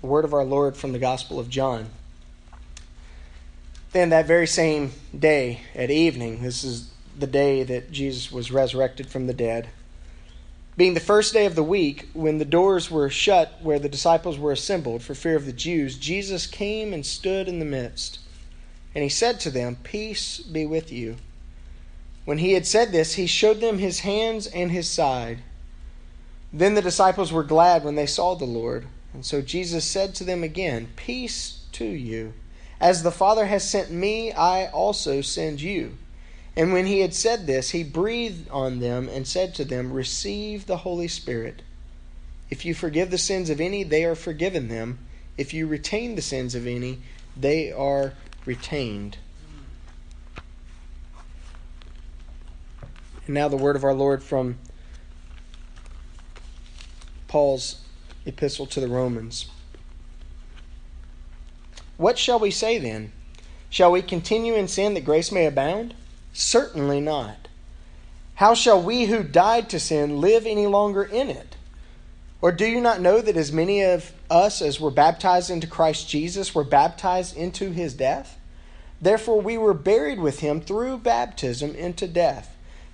The word of our Lord from the Gospel of John. Then, that very same day at evening, this is the day that Jesus was resurrected from the dead, being the first day of the week, when the doors were shut where the disciples were assembled for fear of the Jews, Jesus came and stood in the midst. And he said to them, Peace be with you. When he had said this, he showed them his hands and his side. Then the disciples were glad when they saw the Lord. And so Jesus said to them again, Peace to you. As the Father has sent me, I also send you. And when he had said this, he breathed on them and said to them, Receive the Holy Spirit. If you forgive the sins of any, they are forgiven them. If you retain the sins of any, they are retained. And now the word of our Lord from Paul's epistle to the Romans. What shall we say then? Shall we continue in sin that grace may abound? Certainly not. How shall we who died to sin live any longer in it? Or do you not know that as many of us as were baptized into Christ Jesus were baptized into his death? Therefore we were buried with him through baptism into death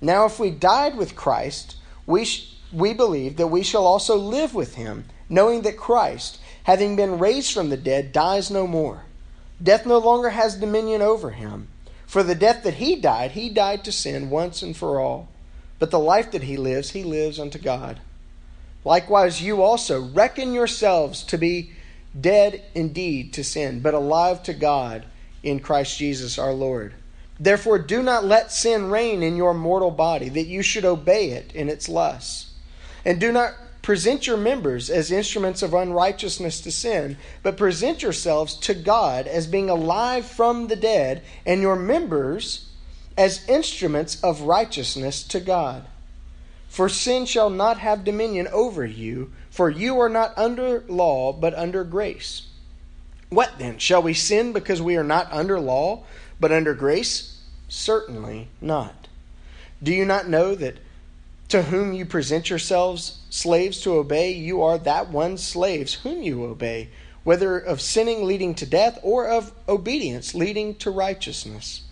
Now, if we died with Christ, we, sh- we believe that we shall also live with him, knowing that Christ, having been raised from the dead, dies no more. Death no longer has dominion over him. For the death that he died, he died to sin once and for all. But the life that he lives, he lives unto God. Likewise, you also reckon yourselves to be dead indeed to sin, but alive to God in Christ Jesus our Lord. Therefore, do not let sin reign in your mortal body, that you should obey it in its lusts. And do not present your members as instruments of unrighteousness to sin, but present yourselves to God as being alive from the dead, and your members as instruments of righteousness to God. For sin shall not have dominion over you, for you are not under law, but under grace. What then? Shall we sin because we are not under law? But under grace? Certainly not. Do you not know that to whom you present yourselves slaves to obey, you are that one slaves whom you obey, whether of sinning leading to death or of obedience leading to righteousness?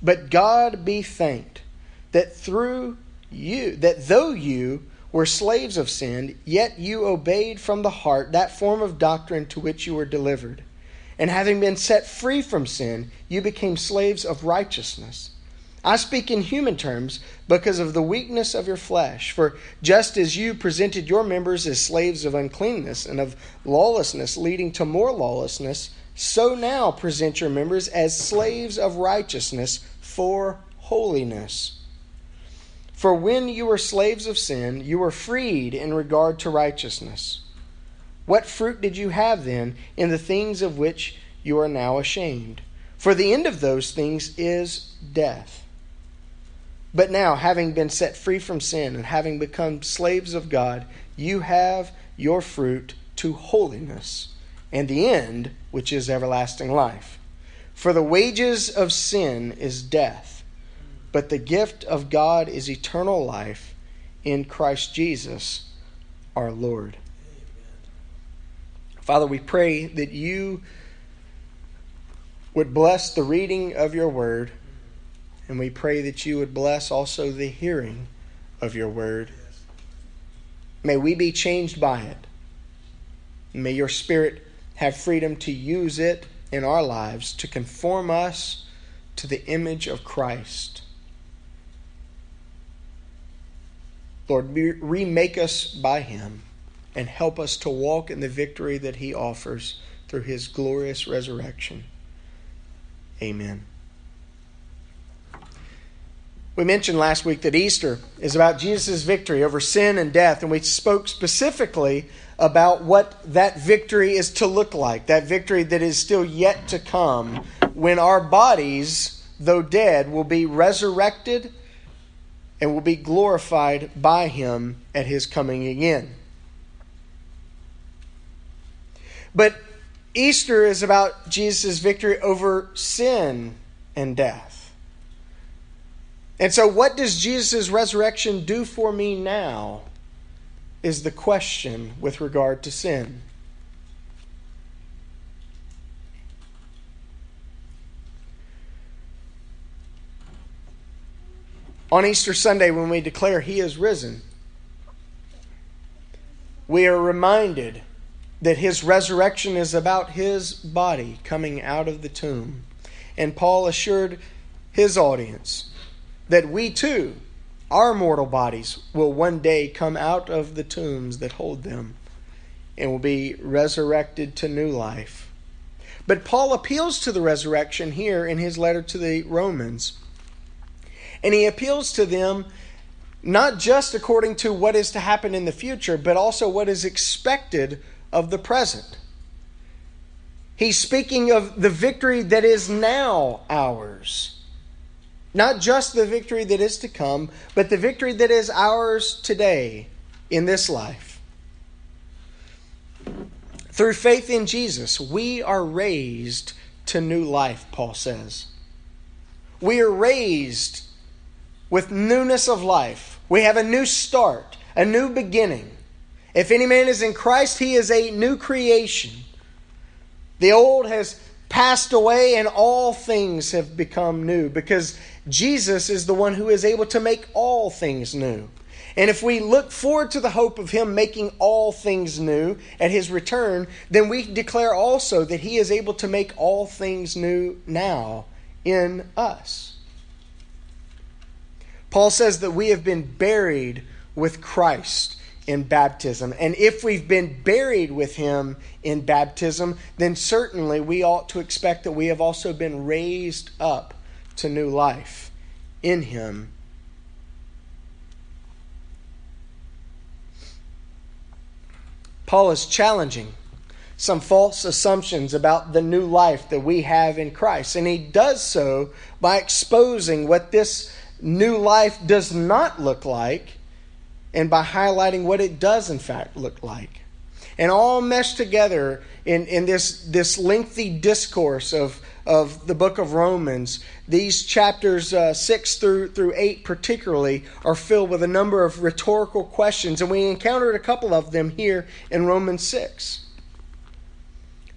But God be thanked that through you, that though you were slaves of sin, yet you obeyed from the heart that form of doctrine to which you were delivered and having been set free from sin, you became slaves of righteousness. I speak in human terms because of the weakness of your flesh. For just as you presented your members as slaves of uncleanness and of lawlessness, leading to more lawlessness, so now present your members as slaves of righteousness for holiness. For when you were slaves of sin, you were freed in regard to righteousness. What fruit did you have then in the things of which you are now ashamed? For the end of those things is death. But now, having been set free from sin and having become slaves of God, you have your fruit to holiness, and the end, which is everlasting life. For the wages of sin is death, but the gift of God is eternal life in Christ Jesus our Lord. Father, we pray that you would bless the reading of your word, and we pray that you would bless also the hearing of your word. May we be changed by it. May your spirit have freedom to use it in our lives to conform us to the image of Christ. Lord, remake us by him and help us to walk in the victory that he offers through his glorious resurrection. Amen. We mentioned last week that Easter is about Jesus' victory over sin and death, and we spoke specifically about what that victory is to look like, that victory that is still yet to come when our bodies, though dead, will be resurrected and will be glorified by him at his coming again. But Easter is about Jesus' victory over sin and death. And so, what does Jesus' resurrection do for me now? Is the question with regard to sin. On Easter Sunday, when we declare He is risen, we are reminded that His resurrection is about His body coming out of the tomb. And Paul assured his audience that we too, our mortal bodies, will one day come out of the tombs that hold them and will be resurrected to new life. But Paul appeals to the resurrection here in his letter to the Romans. And he appeals to them not just according to what is to happen in the future, but also what is expected of the present. He's speaking of the victory that is now ours. Not just the victory that is to come, but the victory that is ours today in this life. Through faith in Jesus, we are raised to new life, Paul says. We are raised with newness of life. We have a new start, a new beginning. If any man is in Christ, he is a new creation. The old has passed away and all things have become new because Jesus is the one who is able to make all things new. And if we look forward to the hope of Him making all things new at His return, then we declare also that He is able to make all things new now in us. Paul says that we have been buried with Christ in baptism. And if we've been buried with him in baptism, then certainly we ought to expect that we have also been raised up to new life in him. Paul is challenging some false assumptions about the new life that we have in Christ. And he does so by exposing what this new life does not look like and by highlighting what it does, in fact, look like. And all meshed together in, in this, this lengthy discourse of, of the book of Romans, these chapters uh, 6 through, through 8 particularly are filled with a number of rhetorical questions, and we encountered a couple of them here in Romans 6.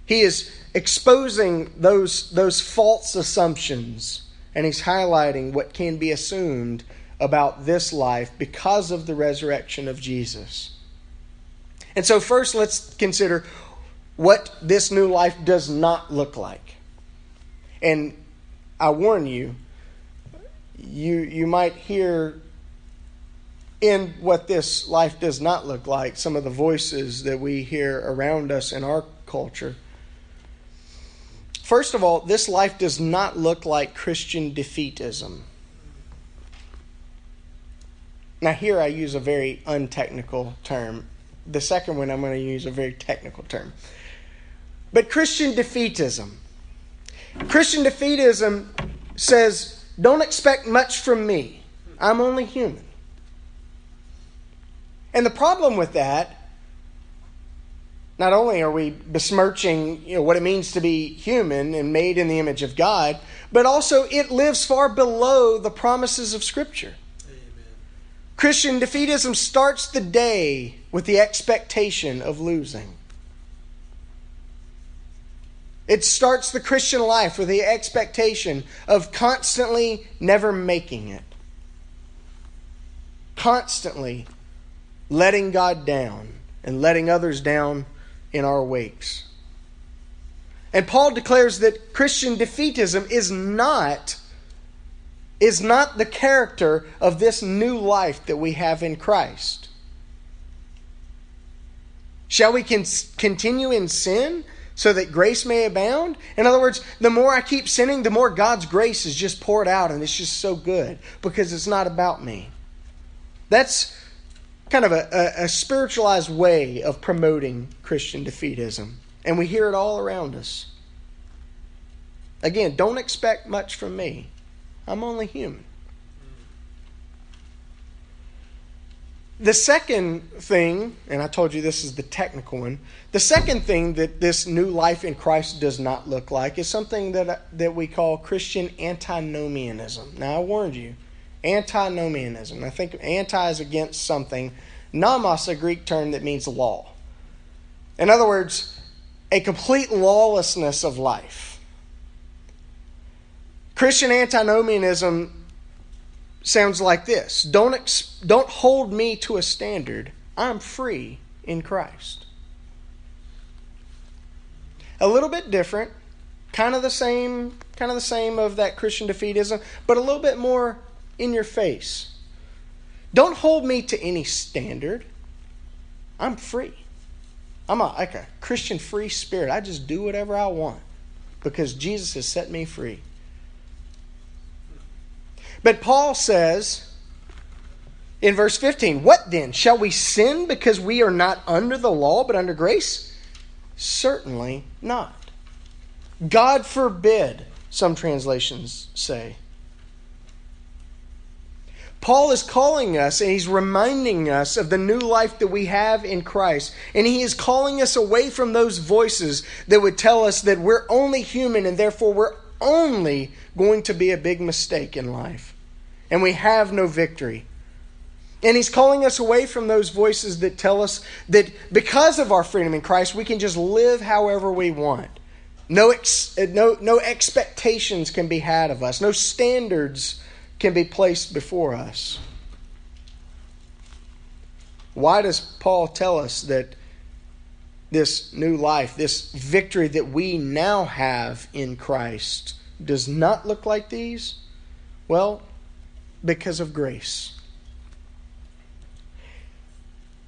He is exposing those, those false assumptions, and he's highlighting what can be assumed about this life because of the resurrection of Jesus. And so, first, let's consider what this new life does not look like. And I warn you, you, you might hear in what this life does not look like some of the voices that we hear around us in our culture. First of all, this life does not look like Christian defeatism. Now, here I use a very untechnical term. The second one, I'm going to use a very technical term. But Christian defeatism. Christian defeatism says, don't expect much from me. I'm only human. And the problem with that, not only are we besmirching you know, what it means to be human and made in the image of God, but also it lives far below the promises of Scripture. Amen. Christian defeatism starts the day with the expectation of losing. It starts the Christian life with the expectation of constantly never making it. Constantly letting God down and letting others down in our wakes. And Paul declares that Christian defeatism is not is not the character of this new life that we have in Christ. Shall we con- continue in sin so that grace may abound? In other words, the more I keep sinning, the more God's grace is just poured out, and it's just so good because it's not about me. That's kind of a, a, a spiritualized way of promoting Christian defeatism. And we hear it all around us. Again, don't expect much from me. I'm only human. The second thing, and I told you this is the technical one, the second thing that this new life in Christ does not look like is something that, that we call Christian antinomianism. Now, I warned you, antinomianism. I think anti is against something. Nomos, a Greek term that means law. In other words, a complete lawlessness of life. Christian antinomianism sounds like this don't, ex- don't hold me to a standard. I'm free in Christ. A little bit different, kind of the same, kind of the same of that Christian defeatism, but a little bit more in your face. Don't hold me to any standard. I'm free. I'm a, like a Christian free spirit. I just do whatever I want because Jesus has set me free. But Paul says in verse 15, What then? Shall we sin because we are not under the law but under grace? Certainly not. God forbid, some translations say. Paul is calling us and he's reminding us of the new life that we have in Christ. And he is calling us away from those voices that would tell us that we're only human and therefore we're only going to be a big mistake in life. And we have no victory. And he's calling us away from those voices that tell us that because of our freedom in Christ, we can just live however we want. No, ex- no, no expectations can be had of us, no standards can be placed before us. Why does Paul tell us that this new life, this victory that we now have in Christ, does not look like these? Well, because of grace.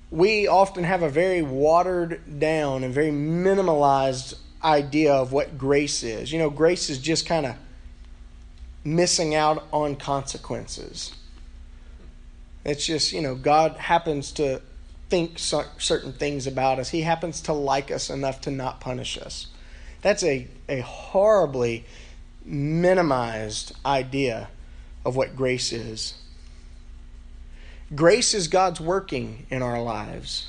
We often have a very watered down and very minimalized idea of what grace is. You know, grace is just kind of missing out on consequences. It's just, you know, God happens to think certain things about us. He happens to like us enough to not punish us. That's a, a horribly minimized idea of what grace is. Grace is God's working in our lives.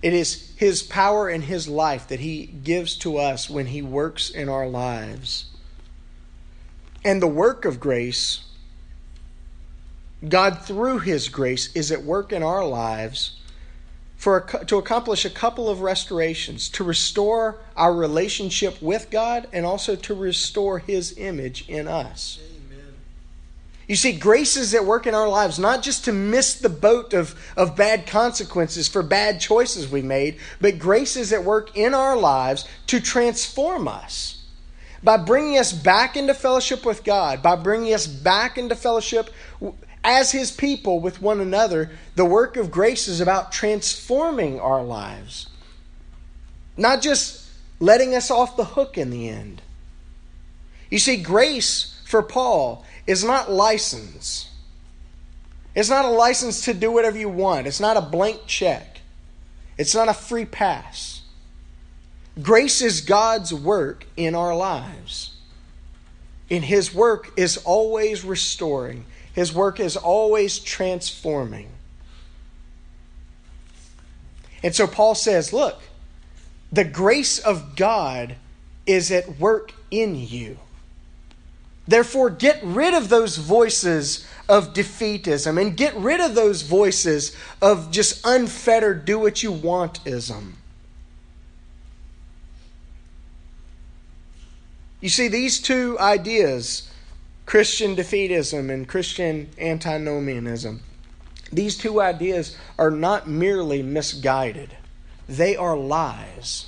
It is His power and His life that He gives to us when He works in our lives. And the work of grace, God through His grace is at work in our lives for a, to accomplish a couple of restorations to restore our relationship with God and also to restore His image in us. You see, grace is at work in our lives, not just to miss the boat of, of bad consequences for bad choices we made, but grace is at work in our lives to transform us. By bringing us back into fellowship with God, by bringing us back into fellowship as His people with one another, the work of grace is about transforming our lives. Not just letting us off the hook in the end. You see, grace for Paul is not license. It's not a license to do whatever you want. It's not a blank check. It's not a free pass. Grace is God's work in our lives. In His work is always restoring, His work is always transforming. And so Paul says, look, the grace of God is at work in you. Therefore, get rid of those voices of defeatism and get rid of those voices of just unfettered, do what you wantism. You see, these two ideas, Christian defeatism and Christian antinomianism, these two ideas are not merely misguided, they are lies.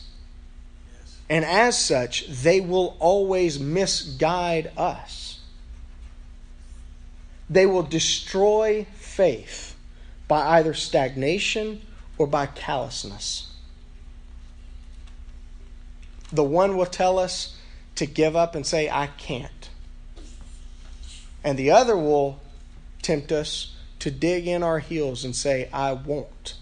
And as such, they will always misguide us. They will destroy faith by either stagnation or by callousness. The one will tell us to give up and say, I can't. And the other will tempt us to dig in our heels and say, I won't.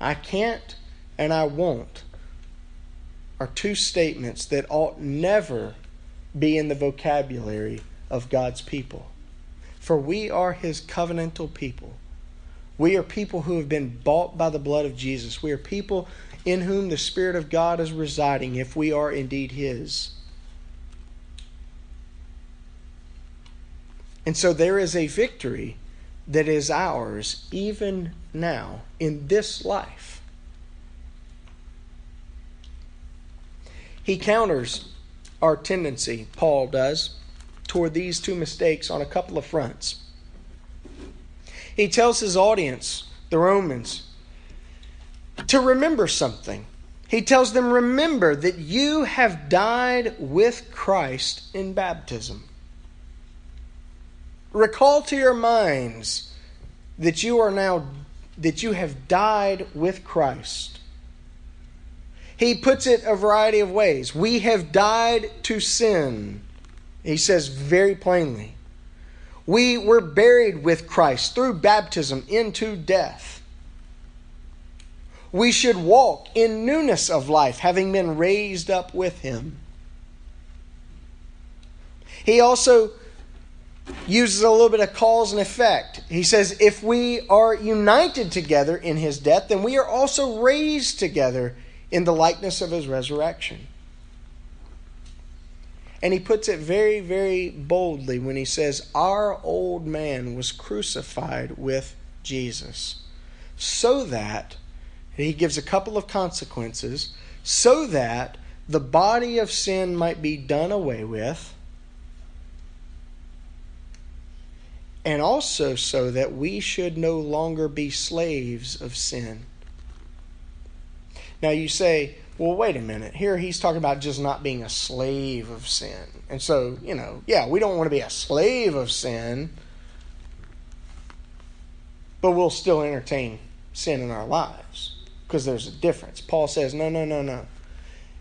I can't and I won't are two statements that ought never be in the vocabulary of God's people. For we are his covenantal people. We are people who have been bought by the blood of Jesus. We are people in whom the Spirit of God is residing if we are indeed his. And so there is a victory that is ours even now in this life. He counters our tendency, Paul does, toward these two mistakes on a couple of fronts. He tells his audience, the Romans, to remember something. He tells them, Remember that you have died with Christ in baptism. Recall to your minds that you are now that you have died with Christ. He puts it a variety of ways. We have died to sin. He says very plainly. We were buried with Christ through baptism into death. We should walk in newness of life, having been raised up with him. He also uses a little bit of cause and effect. He says, if we are united together in his death, then we are also raised together in the likeness of his resurrection. And he puts it very, very boldly when he says, Our old man was crucified with Jesus. So that, he gives a couple of consequences, so that the body of sin might be done away with and also so that we should no longer be slaves of sin. Now you say, well, wait a minute. Here he's talking about just not being a slave of sin. And so, you know, yeah, we don't want to be a slave of sin, but we'll still entertain sin in our lives because there's a difference. Paul says, no, no, no, no.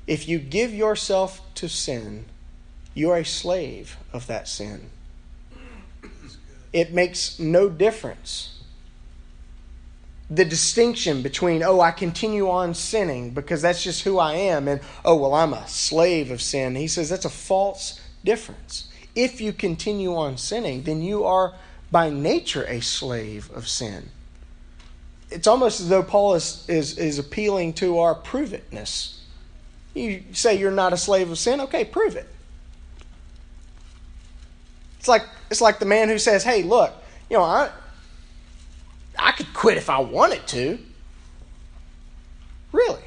If you give yourself to sin, you are a slave of that sin it makes no difference. The distinction between, oh, I continue on sinning because that's just who I am, and oh, well, I'm a slave of sin. He says that's a false difference. If you continue on sinning, then you are by nature a slave of sin. It's almost as though Paul is, is, is appealing to our prove itness. You say you're not a slave of sin, okay, prove it. It's like it's like the man who says, "Hey, look, you know, I I could quit if I wanted to." Really?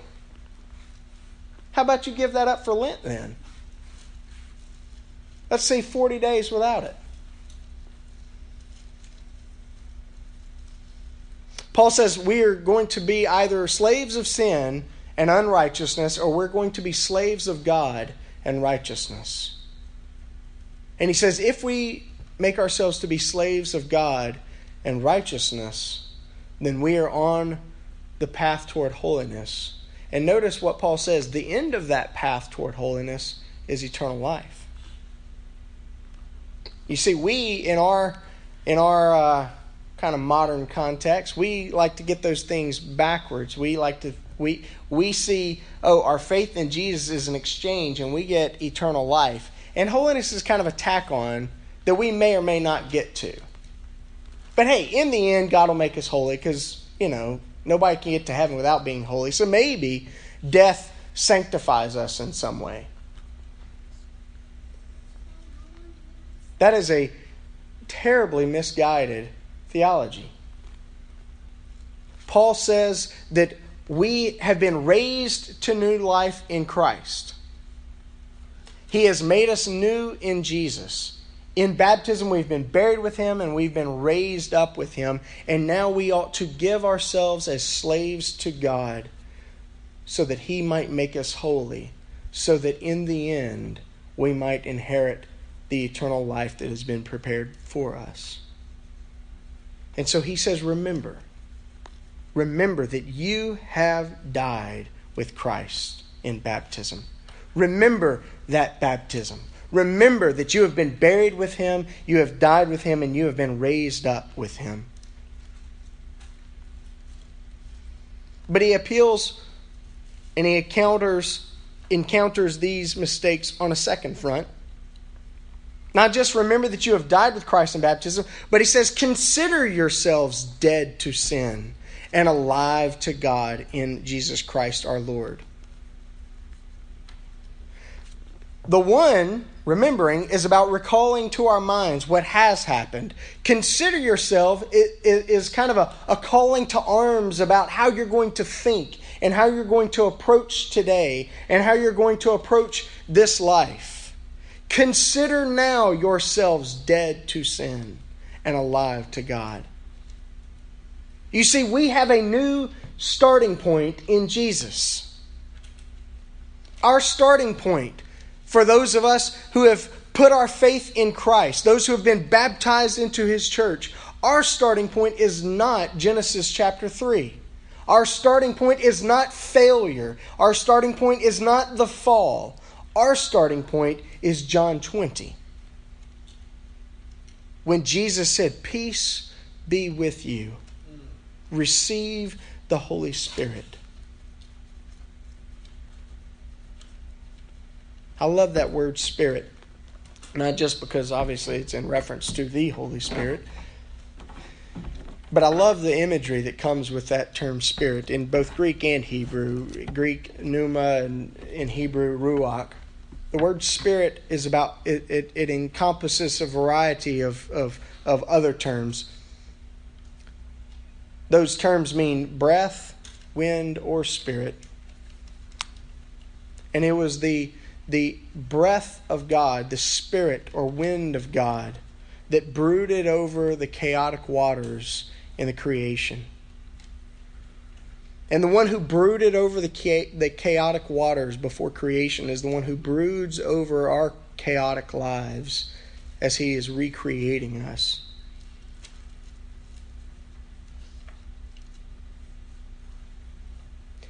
How about you give that up for Lent then? Let's say 40 days without it. Paul says we are going to be either slaves of sin and unrighteousness, or we're going to be slaves of God and righteousness. And he says, if we make ourselves to be slaves of God and righteousness, then we are on the path toward holiness. And notice what Paul says the end of that path toward holiness is eternal life. You see, we in our in our uh, kind of modern context, we like to get those things backwards. We like to we we see oh our faith in Jesus is an exchange, and we get eternal life. And holiness is kind of a tack on that we may or may not get to. But hey, in the end, God will make us holy because, you know, nobody can get to heaven without being holy. So maybe death sanctifies us in some way. That is a terribly misguided theology. Paul says that we have been raised to new life in Christ. He has made us new in Jesus. In baptism, we've been buried with him and we've been raised up with him. And now we ought to give ourselves as slaves to God so that he might make us holy, so that in the end we might inherit the eternal life that has been prepared for us. And so he says, Remember, remember that you have died with Christ in baptism. Remember that baptism. Remember that you have been buried with him, you have died with him, and you have been raised up with him. But he appeals and he encounters encounters these mistakes on a second front. Not just remember that you have died with Christ in baptism, but he says, consider yourselves dead to sin and alive to God in Jesus Christ our Lord. The one, remembering, is about recalling to our minds what has happened. Consider yourself is kind of a, a calling to arms about how you're going to think and how you're going to approach today and how you're going to approach this life. Consider now yourselves dead to sin and alive to God. You see, we have a new starting point in Jesus. Our starting point for those of us who have put our faith in Christ, those who have been baptized into his church, our starting point is not Genesis chapter 3. Our starting point is not failure. Our starting point is not the fall. Our starting point is John 20. When Jesus said, Peace be with you, receive the Holy Spirit. I love that word spirit. Not just because obviously it's in reference to the Holy Spirit, but I love the imagery that comes with that term spirit in both Greek and Hebrew. Greek pneuma and in Hebrew ruach. The word spirit is about it, it, it encompasses a variety of, of, of other terms. Those terms mean breath, wind, or spirit. And it was the the breath of God, the spirit or wind of God that brooded over the chaotic waters in the creation. And the one who brooded over the, the chaotic waters before creation is the one who broods over our chaotic lives as he is recreating us.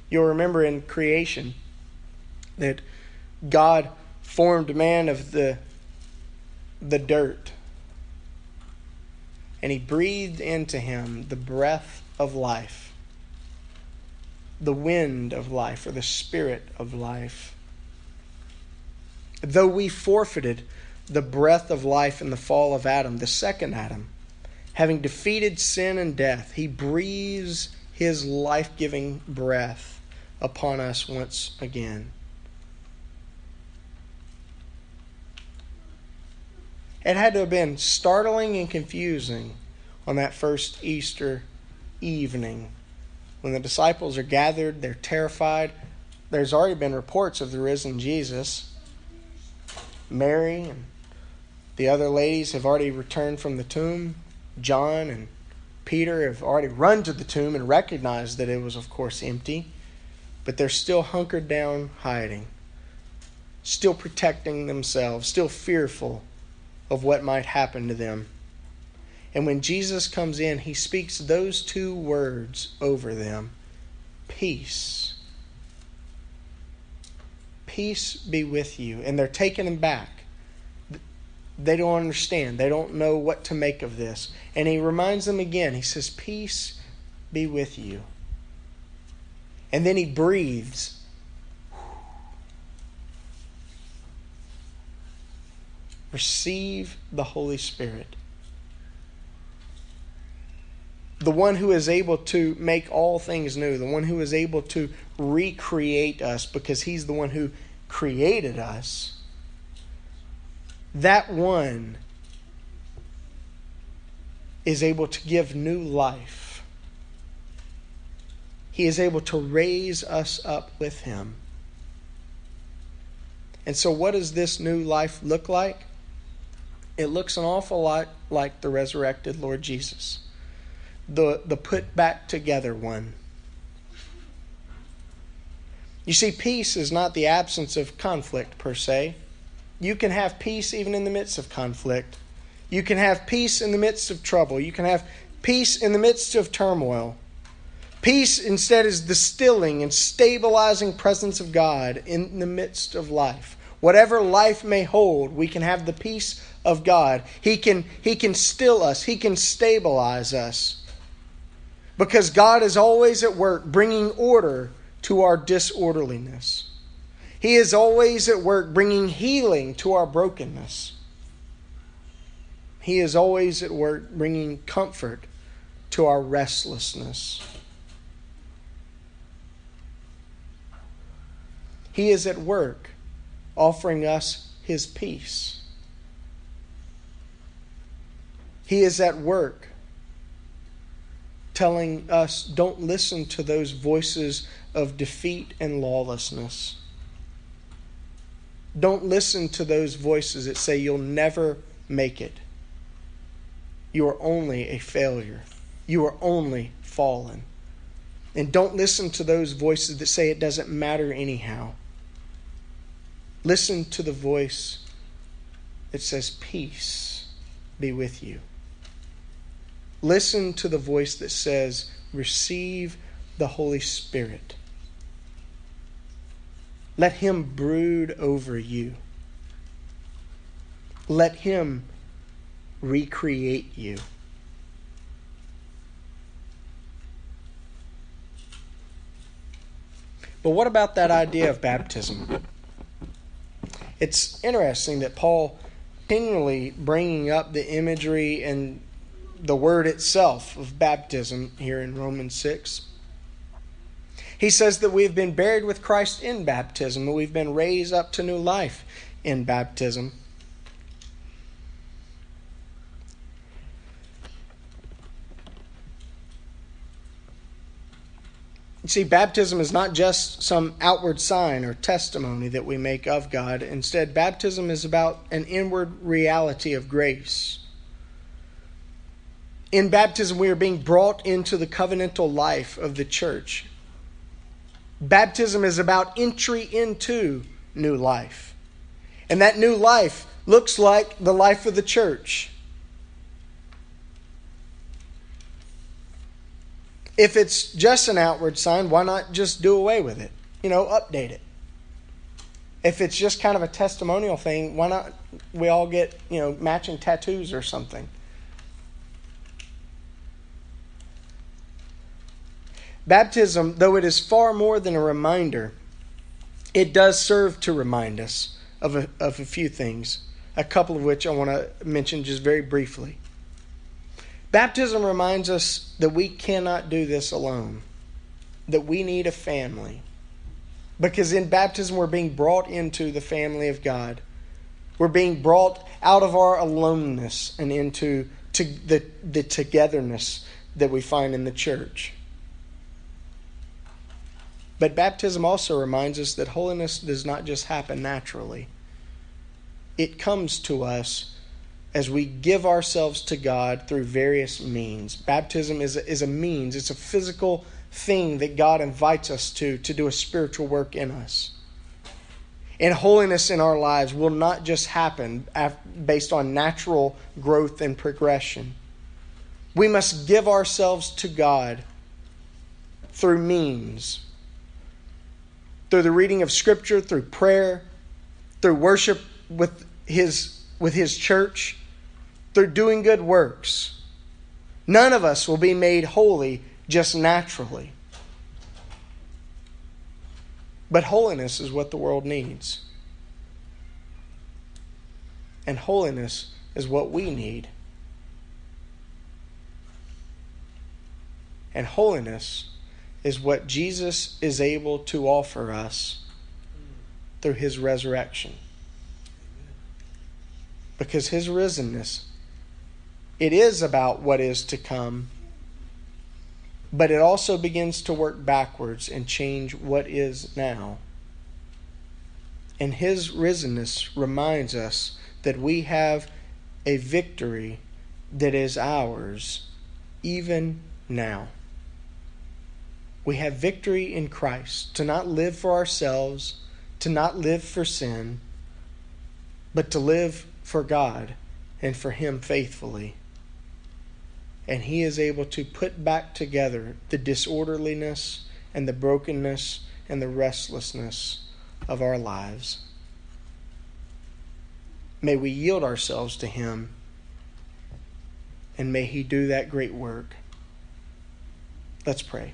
You'll remember in creation that God formed man of the, the dirt. And he breathed into him the breath of life, the wind of life, or the spirit of life. Though we forfeited the breath of life in the fall of Adam, the second Adam, having defeated sin and death, he breathes his life giving breath upon us once again. It had to have been startling and confusing on that first Easter evening when the disciples are gathered, they're terrified. There's already been reports of the risen Jesus. Mary and the other ladies have already returned from the tomb. John and Peter have already run to the tomb and recognized that it was, of course, empty. But they're still hunkered down, hiding, still protecting themselves, still fearful of what might happen to them. And when Jesus comes in, he speaks those two words over them peace. Peace be with you. And they're taken aback. They don't understand. They don't know what to make of this. And he reminds them again. He says, Peace be with you. And then he breathes receive the Holy Spirit. The one who is able to make all things new, the one who is able to recreate us because he's the one who created us. That one is able to give new life. He is able to raise us up with him. And so, what does this new life look like? it looks an awful lot like the resurrected Lord Jesus, the, the put back together one. You see, peace is not the absence of conflict per se. You can have peace even in the midst of conflict. You can have peace in the midst of trouble. You can have peace in the midst of turmoil. Peace instead is the stilling and stabilizing presence of God in the midst of life Whatever life may hold, we can have the peace of God. He can, he can still us, He can stabilize us. Because God is always at work bringing order to our disorderliness. He is always at work bringing healing to our brokenness. He is always at work bringing comfort to our restlessness. He is at work offering us His peace. He is at work telling us don't listen to those voices of defeat and lawlessness. Don't listen to those voices that say you'll never make it. You are only a failure. You are only fallen. And don't listen to those voices that say it doesn't matter anyhow. Listen to the voice that says, Peace be with you. Listen to the voice that says, Receive the Holy Spirit. Let Him brood over you. Let Him recreate you. But what about that idea of baptism? It's interesting that Paul continually bringing up the imagery and the word itself of baptism here in Romans 6. He says that we've been buried with Christ in baptism, and we've been raised up to new life in baptism. You see, baptism is not just some outward sign or testimony that we make of God. Instead, baptism is about an inward reality of grace. In baptism, we are being brought into the covenantal life of the church. Baptism is about entry into new life. And that new life looks like the life of the church. If it's just an outward sign, why not just do away with it? You know, update it. If it's just kind of a testimonial thing, why not we all get, you know, matching tattoos or something? Baptism, though it is far more than a reminder, it does serve to remind us of a, of a few things, a couple of which I want to mention just very briefly. Baptism reminds us that we cannot do this alone, that we need a family. Because in baptism, we're being brought into the family of God. We're being brought out of our aloneness and into to the, the togetherness that we find in the church. But baptism also reminds us that holiness does not just happen naturally, it comes to us as we give ourselves to God through various means. Baptism is a, is a means, it's a physical thing that God invites us to, to do a spiritual work in us. And holiness in our lives will not just happen based on natural growth and progression. We must give ourselves to God through means through the reading of Scripture, through prayer, through worship with His, with his church, through doing good works. None of us will be made holy just naturally. But holiness is what the world needs. And holiness is what we need. And holiness is what Jesus is able to offer us through his resurrection. Because his risenness, it is about what is to come, but it also begins to work backwards and change what is now. And his risenness reminds us that we have a victory that is ours even now we have victory in Christ to not live for ourselves, to not live for sin, but to live for God and for Him faithfully. And He is able to put back together the disorderliness and the brokenness and the restlessness of our lives. May we yield ourselves to Him, and may He do that great work. Let's pray.